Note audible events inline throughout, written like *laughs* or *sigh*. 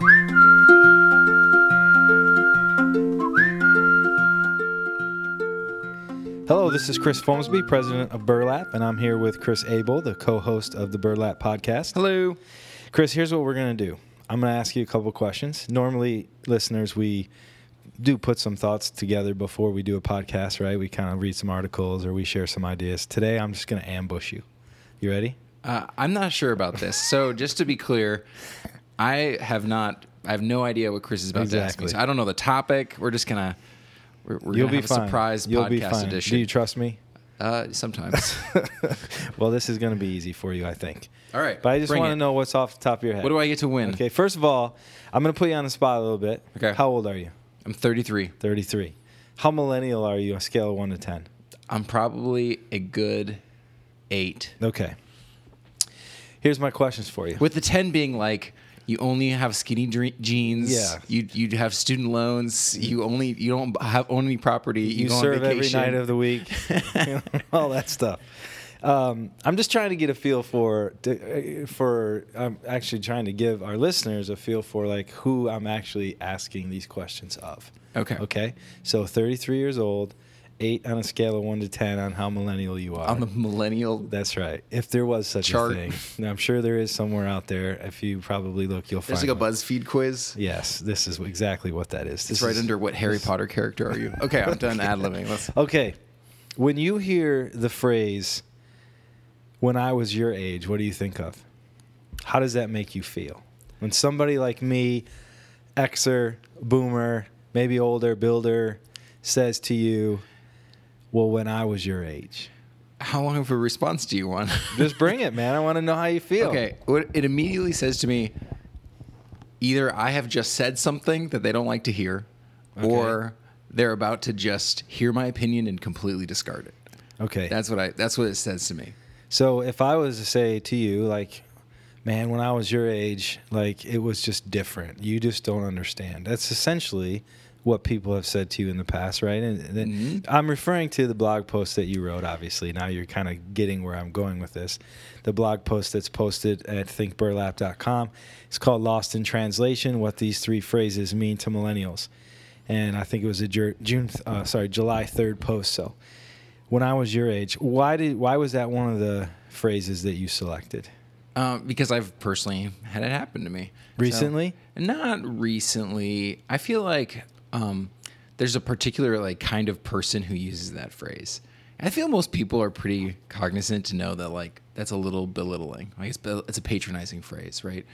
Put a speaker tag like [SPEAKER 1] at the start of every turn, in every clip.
[SPEAKER 1] Hello, this is Chris Folmsbee, president of Burlap, and I'm here with Chris Abel, the co-host of the Burlap podcast.
[SPEAKER 2] Hello.
[SPEAKER 1] Chris, here's what we're going to do. I'm going to ask you a couple questions. Normally, listeners, we do put some thoughts together before we do a podcast, right? We kind of read some articles or we share some ideas. Today, I'm just going to ambush you. You ready?
[SPEAKER 2] Uh, I'm not sure about this. So just to be clear, I have not. I have no idea what Chris is about to ask me. So I don't know the topic. We're just gonna. We're, we're
[SPEAKER 1] You'll
[SPEAKER 2] gonna
[SPEAKER 1] be
[SPEAKER 2] have
[SPEAKER 1] fine.
[SPEAKER 2] a surprise
[SPEAKER 1] You'll
[SPEAKER 2] podcast
[SPEAKER 1] be fine.
[SPEAKER 2] edition.
[SPEAKER 1] Do you trust me?
[SPEAKER 2] uh, sometimes. *laughs*
[SPEAKER 1] well, this is going to be easy for you, I think.
[SPEAKER 2] All right.
[SPEAKER 1] But I just want to know what's off the top of your head.
[SPEAKER 2] What do I get to win?
[SPEAKER 1] Okay, first of all, I'm going to put you on the spot a little bit.
[SPEAKER 2] Okay.
[SPEAKER 1] How old are you?
[SPEAKER 2] I'm 33.
[SPEAKER 1] 33. How millennial are you on a scale of 1 to 10?
[SPEAKER 2] I'm probably a good eight.
[SPEAKER 1] Okay. Here's my questions for you.
[SPEAKER 2] With the 10 being like you only have skinny dre- jeans.
[SPEAKER 1] Yeah.
[SPEAKER 2] You you have student loans. You only you don't have own any property. You,
[SPEAKER 1] you serve every night of the week, *laughs* *laughs* all that stuff. Um, I'm just trying to get a feel for uh, for. I'm actually trying to give our listeners a feel for like who I'm actually asking these questions of.
[SPEAKER 2] Okay.
[SPEAKER 1] Okay. So 33 years old, eight on a scale of one to ten on how millennial you are.
[SPEAKER 2] I'm a millennial.
[SPEAKER 1] That's right. If there was such
[SPEAKER 2] Chart.
[SPEAKER 1] a thing, And I'm sure there is somewhere out there. If you probably look, you'll
[SPEAKER 2] There's
[SPEAKER 1] find.
[SPEAKER 2] like a. BuzzFeed quiz.
[SPEAKER 1] Yes, this is exactly what that is.
[SPEAKER 2] It's
[SPEAKER 1] This
[SPEAKER 2] right
[SPEAKER 1] is-
[SPEAKER 2] under what Harry Potter character are you? Okay, I'm done ad libbing. Let's. *laughs*
[SPEAKER 1] Okay. When you hear the phrase, when I was your age, what do you think of? How does that make you feel? When somebody like me, Xer, boomer, maybe older, builder, says to you, well, when I was your age,
[SPEAKER 2] How long of a response do you want? *laughs*
[SPEAKER 1] just bring it, man. I want to know how you feel.
[SPEAKER 2] okay, what it immediately says to me, either I have just said something that they don't like to hear, or they're about to just hear my opinion and completely discard it.
[SPEAKER 1] Okay.
[SPEAKER 2] That's what I. That's what it says to me.
[SPEAKER 1] So if I was to say to you, like, man, when I was your age, like it was just different. You just don't understand. That's essentially what people have said to you in the past, right? And then
[SPEAKER 2] Mhm.
[SPEAKER 1] I'm referring to the blog post that you wrote. Obviously, now you're kind of getting where I'm going with this. The blog post that's posted at thinkburlap.com. It's called "Lost in Translation: What These Three Phrases Mean to Millennials." And I think it was a Ju- June, uh, sorry, July 3rd post. So when I was your age, why did why was that one of the phrases that you selected?
[SPEAKER 2] Um, because I've personally had it happen to me So-
[SPEAKER 1] Recently?
[SPEAKER 2] not recently. I feel like um, there's a particular like kind of person who uses that phrase. I feel most people are pretty cognizant to know that like that's a little belittling. Like it's it's a patronizing phrase, right?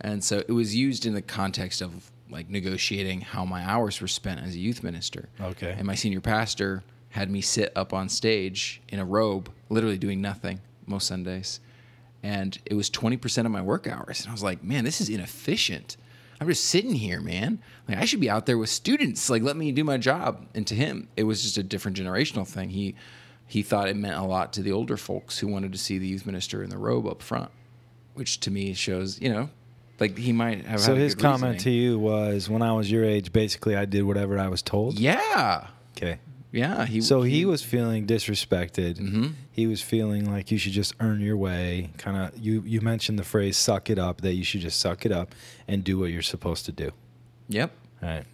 [SPEAKER 2] And so it was used in the context of like negotiating how my hours were spent as a youth minister.
[SPEAKER 1] Okay.
[SPEAKER 2] And my senior pastor had me sit up on stage in a robe, literally doing nothing most Sundays. And it was 20% of my work hours. And I was like, man, this is inefficient. I'm just sitting here, man. Like I should be out there with students. Like let me do my job. And to him, it was just a different generational thing. He he thought it meant a lot to the older folks who wanted to see the youth minister in the robe up front, which to me shows, you know, like he might have.
[SPEAKER 1] So
[SPEAKER 2] had
[SPEAKER 1] his
[SPEAKER 2] good
[SPEAKER 1] comment to you was, when I was your age, basically I did whatever I was told.
[SPEAKER 2] Yeah.
[SPEAKER 1] Okay.
[SPEAKER 2] Yeah. He
[SPEAKER 1] So he was feeling disrespected.
[SPEAKER 2] Mhm.
[SPEAKER 1] He was feeling like you should just earn your way. Kind of. You you mentioned the phrase "suck it up." That you should just suck it up and do what you're supposed to do.
[SPEAKER 2] Yep.
[SPEAKER 1] All right.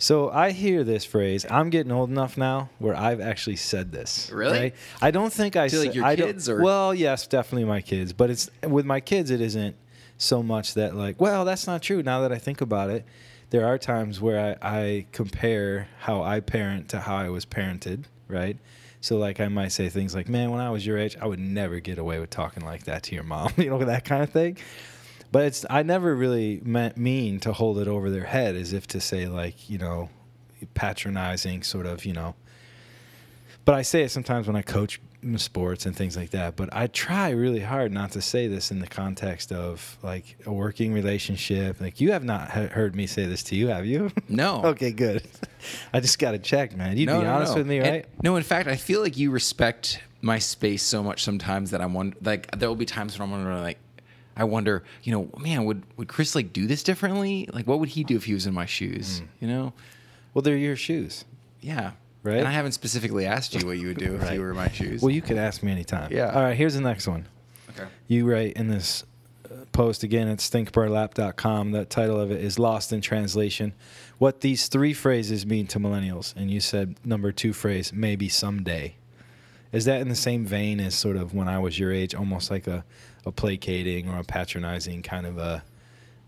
[SPEAKER 1] So I hear this phrase. I'm getting old enough now where I've actually said this.
[SPEAKER 2] Really?
[SPEAKER 1] right? I don't think I
[SPEAKER 2] To, like,
[SPEAKER 1] said-
[SPEAKER 2] your
[SPEAKER 1] I
[SPEAKER 2] kids, or-
[SPEAKER 1] well, yes, definitely my kids. But it's with my kids. It isn't so much that like, well, that's not true. Now that I think about it, there are times where I, I compare how I parent to how I was parented. Right. So like I might say things like, "Man, when I was your age, I would never get away with talking like that to your mom," *laughs* you know, that kind of thing but it's I never really meant mean to hold it over their head as if to say like you know patronizing sort of you know but I say it sometimes when I coach sports and things like that but I try really hard not to say this in the context of like a working relationship like you have not he- heard me say this to you have you *laughs*
[SPEAKER 2] No.
[SPEAKER 1] okay good *laughs* I just got to check man you'd
[SPEAKER 2] No,
[SPEAKER 1] be honest
[SPEAKER 2] no.
[SPEAKER 1] with me
[SPEAKER 2] And-
[SPEAKER 1] right
[SPEAKER 2] no, in fact, I feel like you respect my space so much sometimes that I'm wonder. Like there will be times when I'm wondering, like, I wonder, you know, man, would would Chris like do this differently? Like, what would he do if he was in my shoes? Mm. You know?
[SPEAKER 1] well they're your shoes
[SPEAKER 2] Yeah.
[SPEAKER 1] Right.
[SPEAKER 2] And I haven't specifically asked you what you would do if you were in my shoes.
[SPEAKER 1] well you can ask me anytime
[SPEAKER 2] Yeah.
[SPEAKER 1] all right here's the next one
[SPEAKER 2] okay.
[SPEAKER 1] you write in this uh, post again at thinkburlap.com. The title of it is Lost in Translation. What these three phrases mean to millennials. And you said number two phrase, maybe someday. Is that in the same vein as sort of when I was your age, almost like a, a placating or a patronizing kind of a,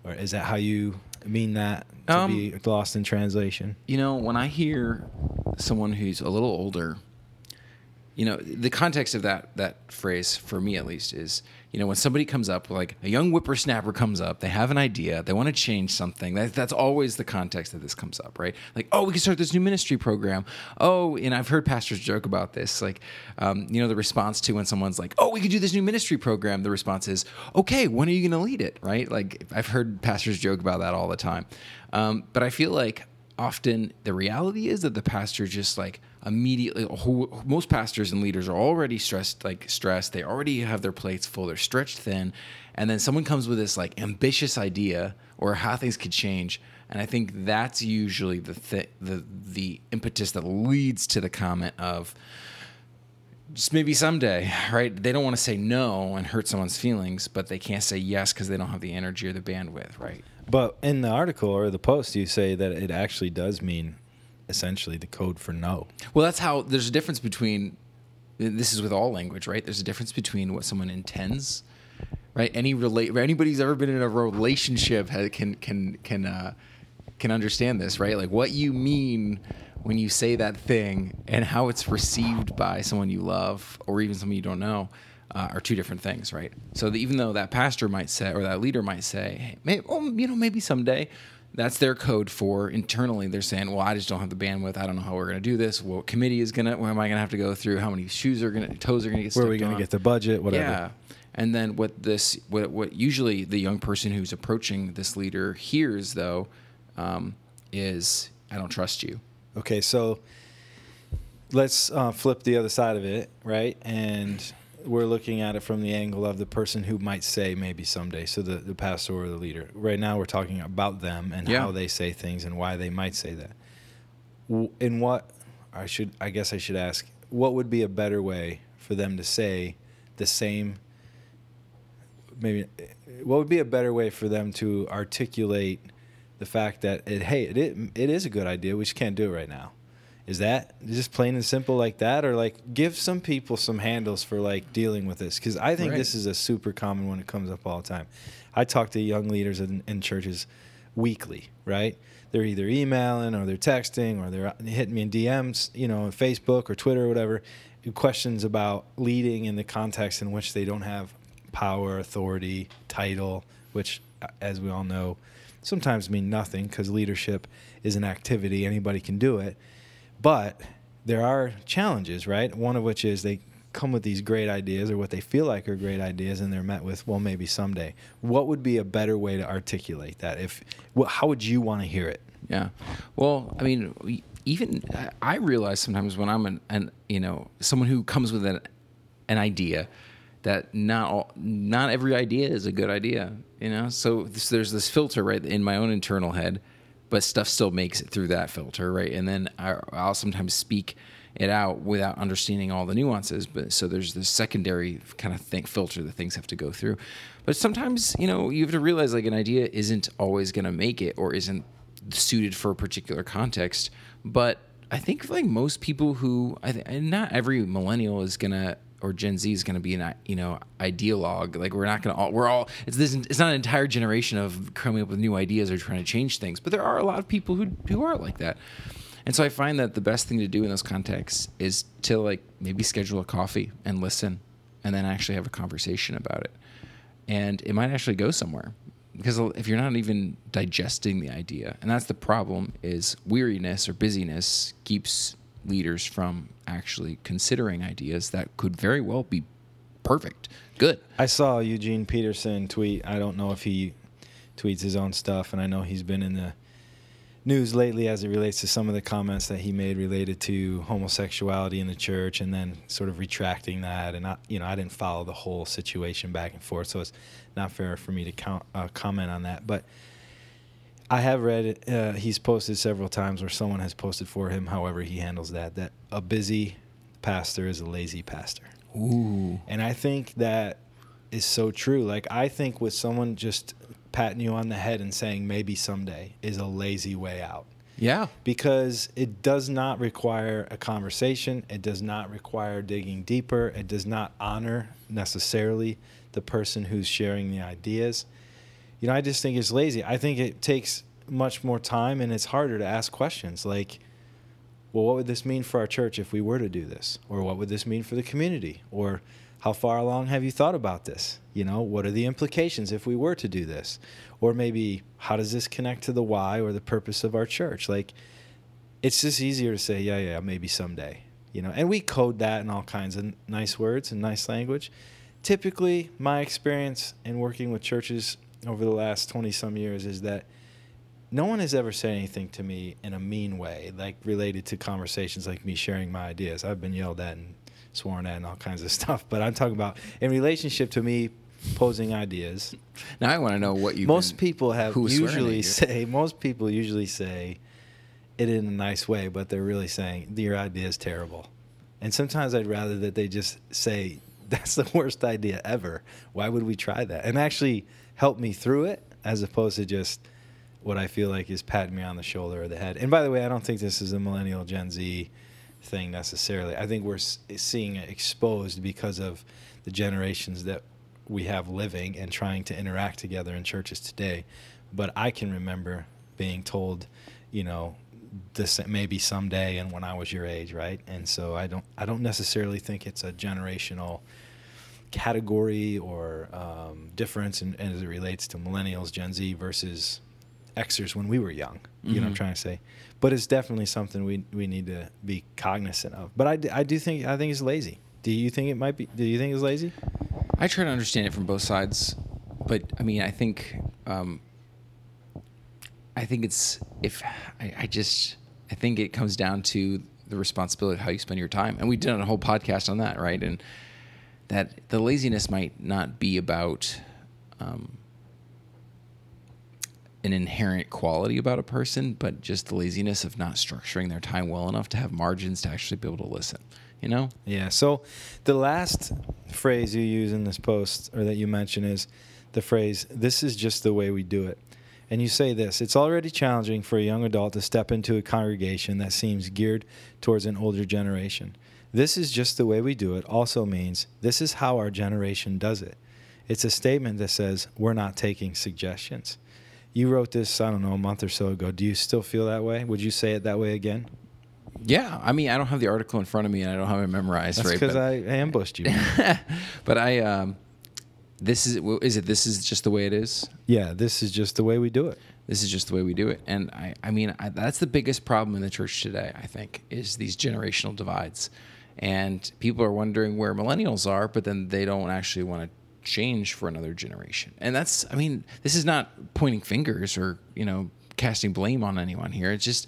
[SPEAKER 1] or is that how you mean that to
[SPEAKER 2] Um,
[SPEAKER 1] be lost in translation?
[SPEAKER 2] You know, when I hear someone who's a little older, you know, the context of that that phrase for me at least is, you know, when somebody comes up like a young whippersnapper comes up, they have an idea, they want to change something. That, that's always the context that this comes up, right? Like, oh, we can start this new ministry program. Oh, and I've heard pastors joke about this, like, um, you know, the response to when someone's like, oh, we could do this new ministry program. The response is, okay, when are you going to lead it, right? Like, I've heard pastors joke about that all the time. Um, but I feel like often the reality is that the pastor just like immediately who, most pastors and leaders are already stressed like stressed. They already have their plates full. They're stretched thin. And then someone comes with this like ambitious idea or how things could change. And i think that's usually the th- the the impetus that leads to the comment of just maybe someday, right? They don't want to say no and hurt someone's feelings, but they can't say yes because they don't have the energy or the bandwidth, right?
[SPEAKER 1] But in the article or the post, you say that it actually does mean essentially the code for no.
[SPEAKER 2] Well, that's how there's a difference between this is with all language, right? There's a difference between what someone intends, right? Any relate anybody who's ever been in a relationship can can can uh, can understand this, right? Like what you mean when you say that thing and how it's received by someone you love or even someone you don't know. Uh, are two different things, right? So even though that pastor might say or that leader might say, "Hey, maybe, oh, you know, maybe someday," that's their code for internally. They're saying, "Well, I just don't have the bandwidth. I don't know how we're going to do this. What committee is going to? What am I going to have to go through? How many shoes are going to toes are going to get?
[SPEAKER 1] Where are we
[SPEAKER 2] going to
[SPEAKER 1] get the budget? Whatever.
[SPEAKER 2] Yeah. And then what this what what usually the young person who's approaching this leader hears though um, is I don't trust you.
[SPEAKER 1] Okay, so let's uh, flip the other side of it, right? And we're looking at it from the angle of the person who might say maybe someday. So the, the pastor or the leader. Right now, we're talking about them and
[SPEAKER 2] Yeah.
[SPEAKER 1] how they say things and why they might say that. In what I should, I guess I should ask, what would be a better way for them to say the same? Maybe what would be a better way for them to articulate the fact that it, hey, it, it it is a good idea. We just can't do it right now. Is that just plain and simple like that, or like give some people some handles for like dealing with this? Because I think
[SPEAKER 2] Right.
[SPEAKER 1] this is a super common one. It comes up all the time. I talk to young leaders in, in churches weekly. Right? They're either emailing or they're texting or they're hitting me in DMs, you know, on Facebook or Twitter or whatever, questions about leading in the context in which they don't have power, authority, title, which, uh, as we all know, sometimes mean nothing because leadership is an activity. Anybody can do it. But there are challenges, right? One of which is they come with these great ideas or what they feel like are great ideas and they're met with, well, maybe someday. What would be a better way to articulate that? If How would you want to hear it?
[SPEAKER 2] Yeah. Well, I mean, even I- I realize sometimes when I'm an, an you know someone who comes with an an idea that not all, not every idea is a good idea. You know, so this, there's this filter right in my own internal head, but stuff still makes it through that filter, right? And then I, I'll sometimes speak it out without understanding all the nuances. But so there's this secondary kind of thing filter that things have to go through. But sometimes you know you have to realize like an idea isn't always going to make it or isn't suited for a particular context. But I think like most people who I th- not every millennial is gonna or Gen Z is gonna be an you know ideologue. Like we're not gonna all we're all it's this it's not an entire generation of coming up with new ideas or trying to change things. But there are a lot of people who who are like that. And so I find that the best thing to do in those contexts is to like maybe schedule a coffee and listen and then actually have a conversation about it. And it might actually go somewhere because if you're not even digesting the idea, and that's the problem is weariness or busyness keeps leaders from actually considering ideas that could very well be perfect, good.
[SPEAKER 1] I saw Eugene Peterson tweet. I don't know if he tweets his own stuff, and I know he's been in the news lately as it relates to some of the comments that he made related to homosexuality in the church, and then sort of retracting that. And I, you know, I didn't follow the whole situation back and forth, so it's not fair for me to count, uh, comment on that. But I have read. Uh, he's posted several times, or someone has posted for him. However, he handles that. That a busy pastor is a lazy pastor.
[SPEAKER 2] Ooh.
[SPEAKER 1] And I think that is so true. Like I think with someone just patting you on the head and saying maybe someday is a lazy way out
[SPEAKER 2] Yeah.
[SPEAKER 1] because it does not require a conversation. It does not require digging deeper. It does not honor necessarily the person who's sharing the ideas. You know, I just think it's lazy. I think it takes much more time and it's harder to ask questions like, well, what would this mean for our church if we were to do this? Or what would this mean for the community? Or how far along have you thought about this? You know, what are the implications if we were to do this? Or maybe how does this connect to the why or the purpose of our church? Like, it's just easier to say, yeah, yeah, maybe someday. You know, and we code that in all kinds of nice words and nice language. Typically, my experience in working with churches over the last 20 some years is that no one has ever said anything to me in a mean way, like related to conversations like me sharing my ideas. I've been yelled at and sworn at and all kinds of *laughs* stuff, but I'm talking about in relationship to me posing ideas.
[SPEAKER 2] Now I want to know what you.
[SPEAKER 1] most people have
[SPEAKER 2] who was swearing at
[SPEAKER 1] usually say most people usually say it in a nice way, but they're really saying your idea is terrible. And sometimes I'd rather that they just say that's the *laughs* worst idea ever. Why would we try that? And actually help me through it as opposed to just what I feel like is patting me on the shoulder or the head. And by the way, I don't think this is a millennial Gen Z thing necessarily. I think we're seeing it exposed because of the generations that we have living and trying to interact together in churches today. But I can remember being told, you know, this maybe someday and when I was your age, right? And so I don't I don't necessarily think it's a generational category or um, difference in, as it relates to millennials, Gen Z versus Xers when we were young. You know what I'm
[SPEAKER 2] Mhm.
[SPEAKER 1] trying to say? But it's definitely something we we need to be cognizant of. But I, I do think I think it's lazy. Do you think it might be? Do you think it's lazy?
[SPEAKER 2] I try to understand it from both sides, but I mean, I think, um, I think it's if I, I just I think it comes down to the responsibility of how you spend your time, and we did a whole podcast on that, right? And that the laziness might not be about um, an inherent quality about a person, but just the laziness of not structuring their time well enough to have margins to actually be able to listen. You know?
[SPEAKER 1] Yeah. So the last phrase you use in this post or that you mention is the phrase, this is just the way we do it. And you say this it's already challenging for a young adult to step into a congregation that seems geared towards an older generation. This is just the way we do it also means this is how our generation does it. It's a statement that says we're not taking suggestions. You wrote this, I don't know, a month or so ago. Do you still feel that way? Would you say it that way again?
[SPEAKER 2] Yeah. I mean, I don't have the article in front of me, and I don't have it memorized,
[SPEAKER 1] That's
[SPEAKER 2] right?
[SPEAKER 1] because
[SPEAKER 2] but-
[SPEAKER 1] I ambushed you. *laughs*
[SPEAKER 2] but I um, this is is it this is just the way it is.
[SPEAKER 1] yeah, this is just the way we do it.
[SPEAKER 2] This is just the way we do it, and I I mean I, that's the biggest problem in the church today. I think is these generational divides, and people are wondering where millennials are, but then they don't actually want to change for another generation. And that's I mean this is not pointing fingers or you know casting blame on anyone here. It's just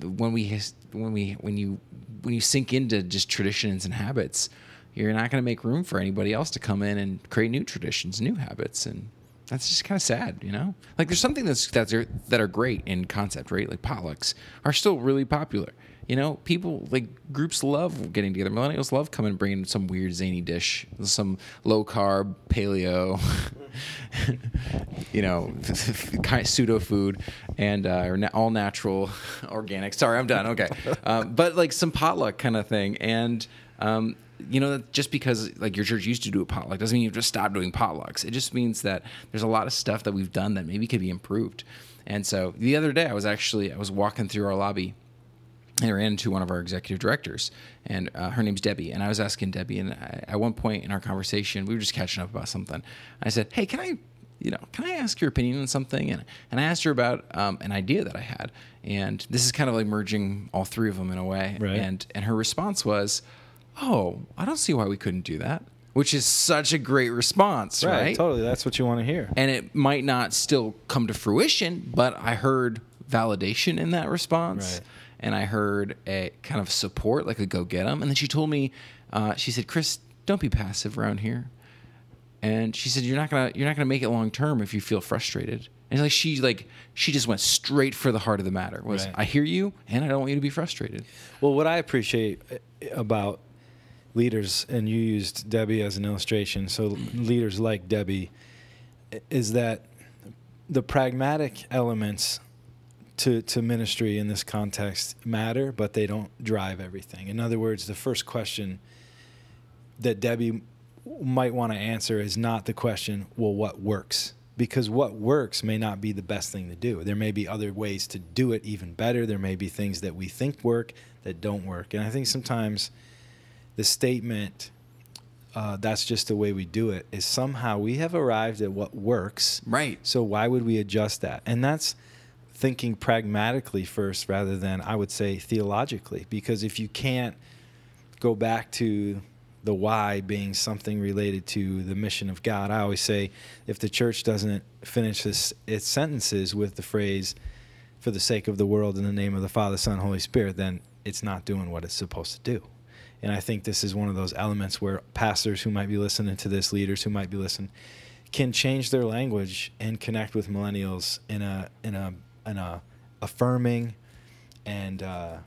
[SPEAKER 2] when we when we when you when you sink into just traditions and habits, you're not going to make room for anybody else to come in and create new traditions, new habits, and that's just kind of sad, you know. Like there's something that's that's that are great in concept, right? Like potlucks are still really popular. You know, people like groups love getting together. Millennials love coming and bringing some weird zany dish, some low carb paleo, *laughs* you know, *laughs* kind of pseudo food and uh, all natural, *laughs* organic. Sorry, I'm done. Okay, um, but like some potluck kind of thing, and um, you know, just because like your church used to do a potluck doesn't mean you just stop doing potlucks. It just means that there's a lot of stuff that we've done that maybe could be improved. And so the other day, I was actually I was walking through our lobby and I ran into one of our executive directors, and uh, her name's Debbie. And I was asking Debbie, and I, at one point in our conversation, we were just catching up about something. I said, "Hey, can I, you know, can I ask your opinion on something?" And and I asked her about um, an idea that I had, and this is kind of like merging all three of them in a way.
[SPEAKER 1] Right.
[SPEAKER 2] And and her response was, "Oh, I don't see why we couldn't do that," which is such a great response, right?
[SPEAKER 1] Totally. That's what you want to hear.
[SPEAKER 2] and it might not still come to fruition, but I heard validation in that response.
[SPEAKER 1] Right.
[SPEAKER 2] And I heard a kind of support, like a go get 'em. And then she told me, uh, she said, Chris, don't be passive around here. And she said, you're not gonna, you're not gonna make it long term if you feel frustrated. And like she, like she just went straight for the heart of the matter. Was
[SPEAKER 1] Right.
[SPEAKER 2] I hear you, and I don't want you to be frustrated.
[SPEAKER 1] Well, what I appreciate uh, about leaders, and you used Debbie as an illustration. So leaders like Debbie, is that the pragmatic elements to, to ministry in this context matter, but they don't drive everything. In other words, the first question that Debbie might want to answer is not the question, well, what works? Because what works may not be the best thing to do. There may be other ways to do it even better. There may be things that we think work that don't work. And I think sometimes the statement, uh, that's just the way we do it, is somehow we have arrived at what works.
[SPEAKER 2] Right.
[SPEAKER 1] So why would we adjust that? And that's thinking pragmatically first rather than, I would say, theologically. Because if you can't go back to the why being something related to the mission of God. I always say if the church doesn't finish this, its sentences with the phrase, for the sake of the world in the name of the Father, Son, Holy Spirit, then it's not doing what it's supposed to do. And I think this is one of those elements where pastors who might be listening to this, leaders who might be listening, can change their language and connect with millennials in a in a in a affirming and uh,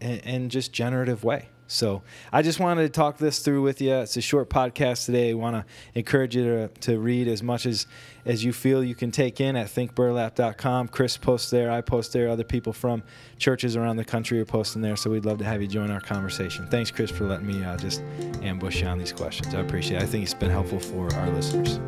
[SPEAKER 1] and, and just generative way. So I just wanted to talk this through with you. It's a short podcast today. I want to encourage you to, to read as much as, as you feel you can take in at thinkburlap.com. Chris posts there. I post there. Other people from churches around the country are posting there. So we'd love to have you join our conversation. Thanks, Chris, for letting me uh, just ambush you on these questions. I appreciate it. I think it's been helpful for our listeners.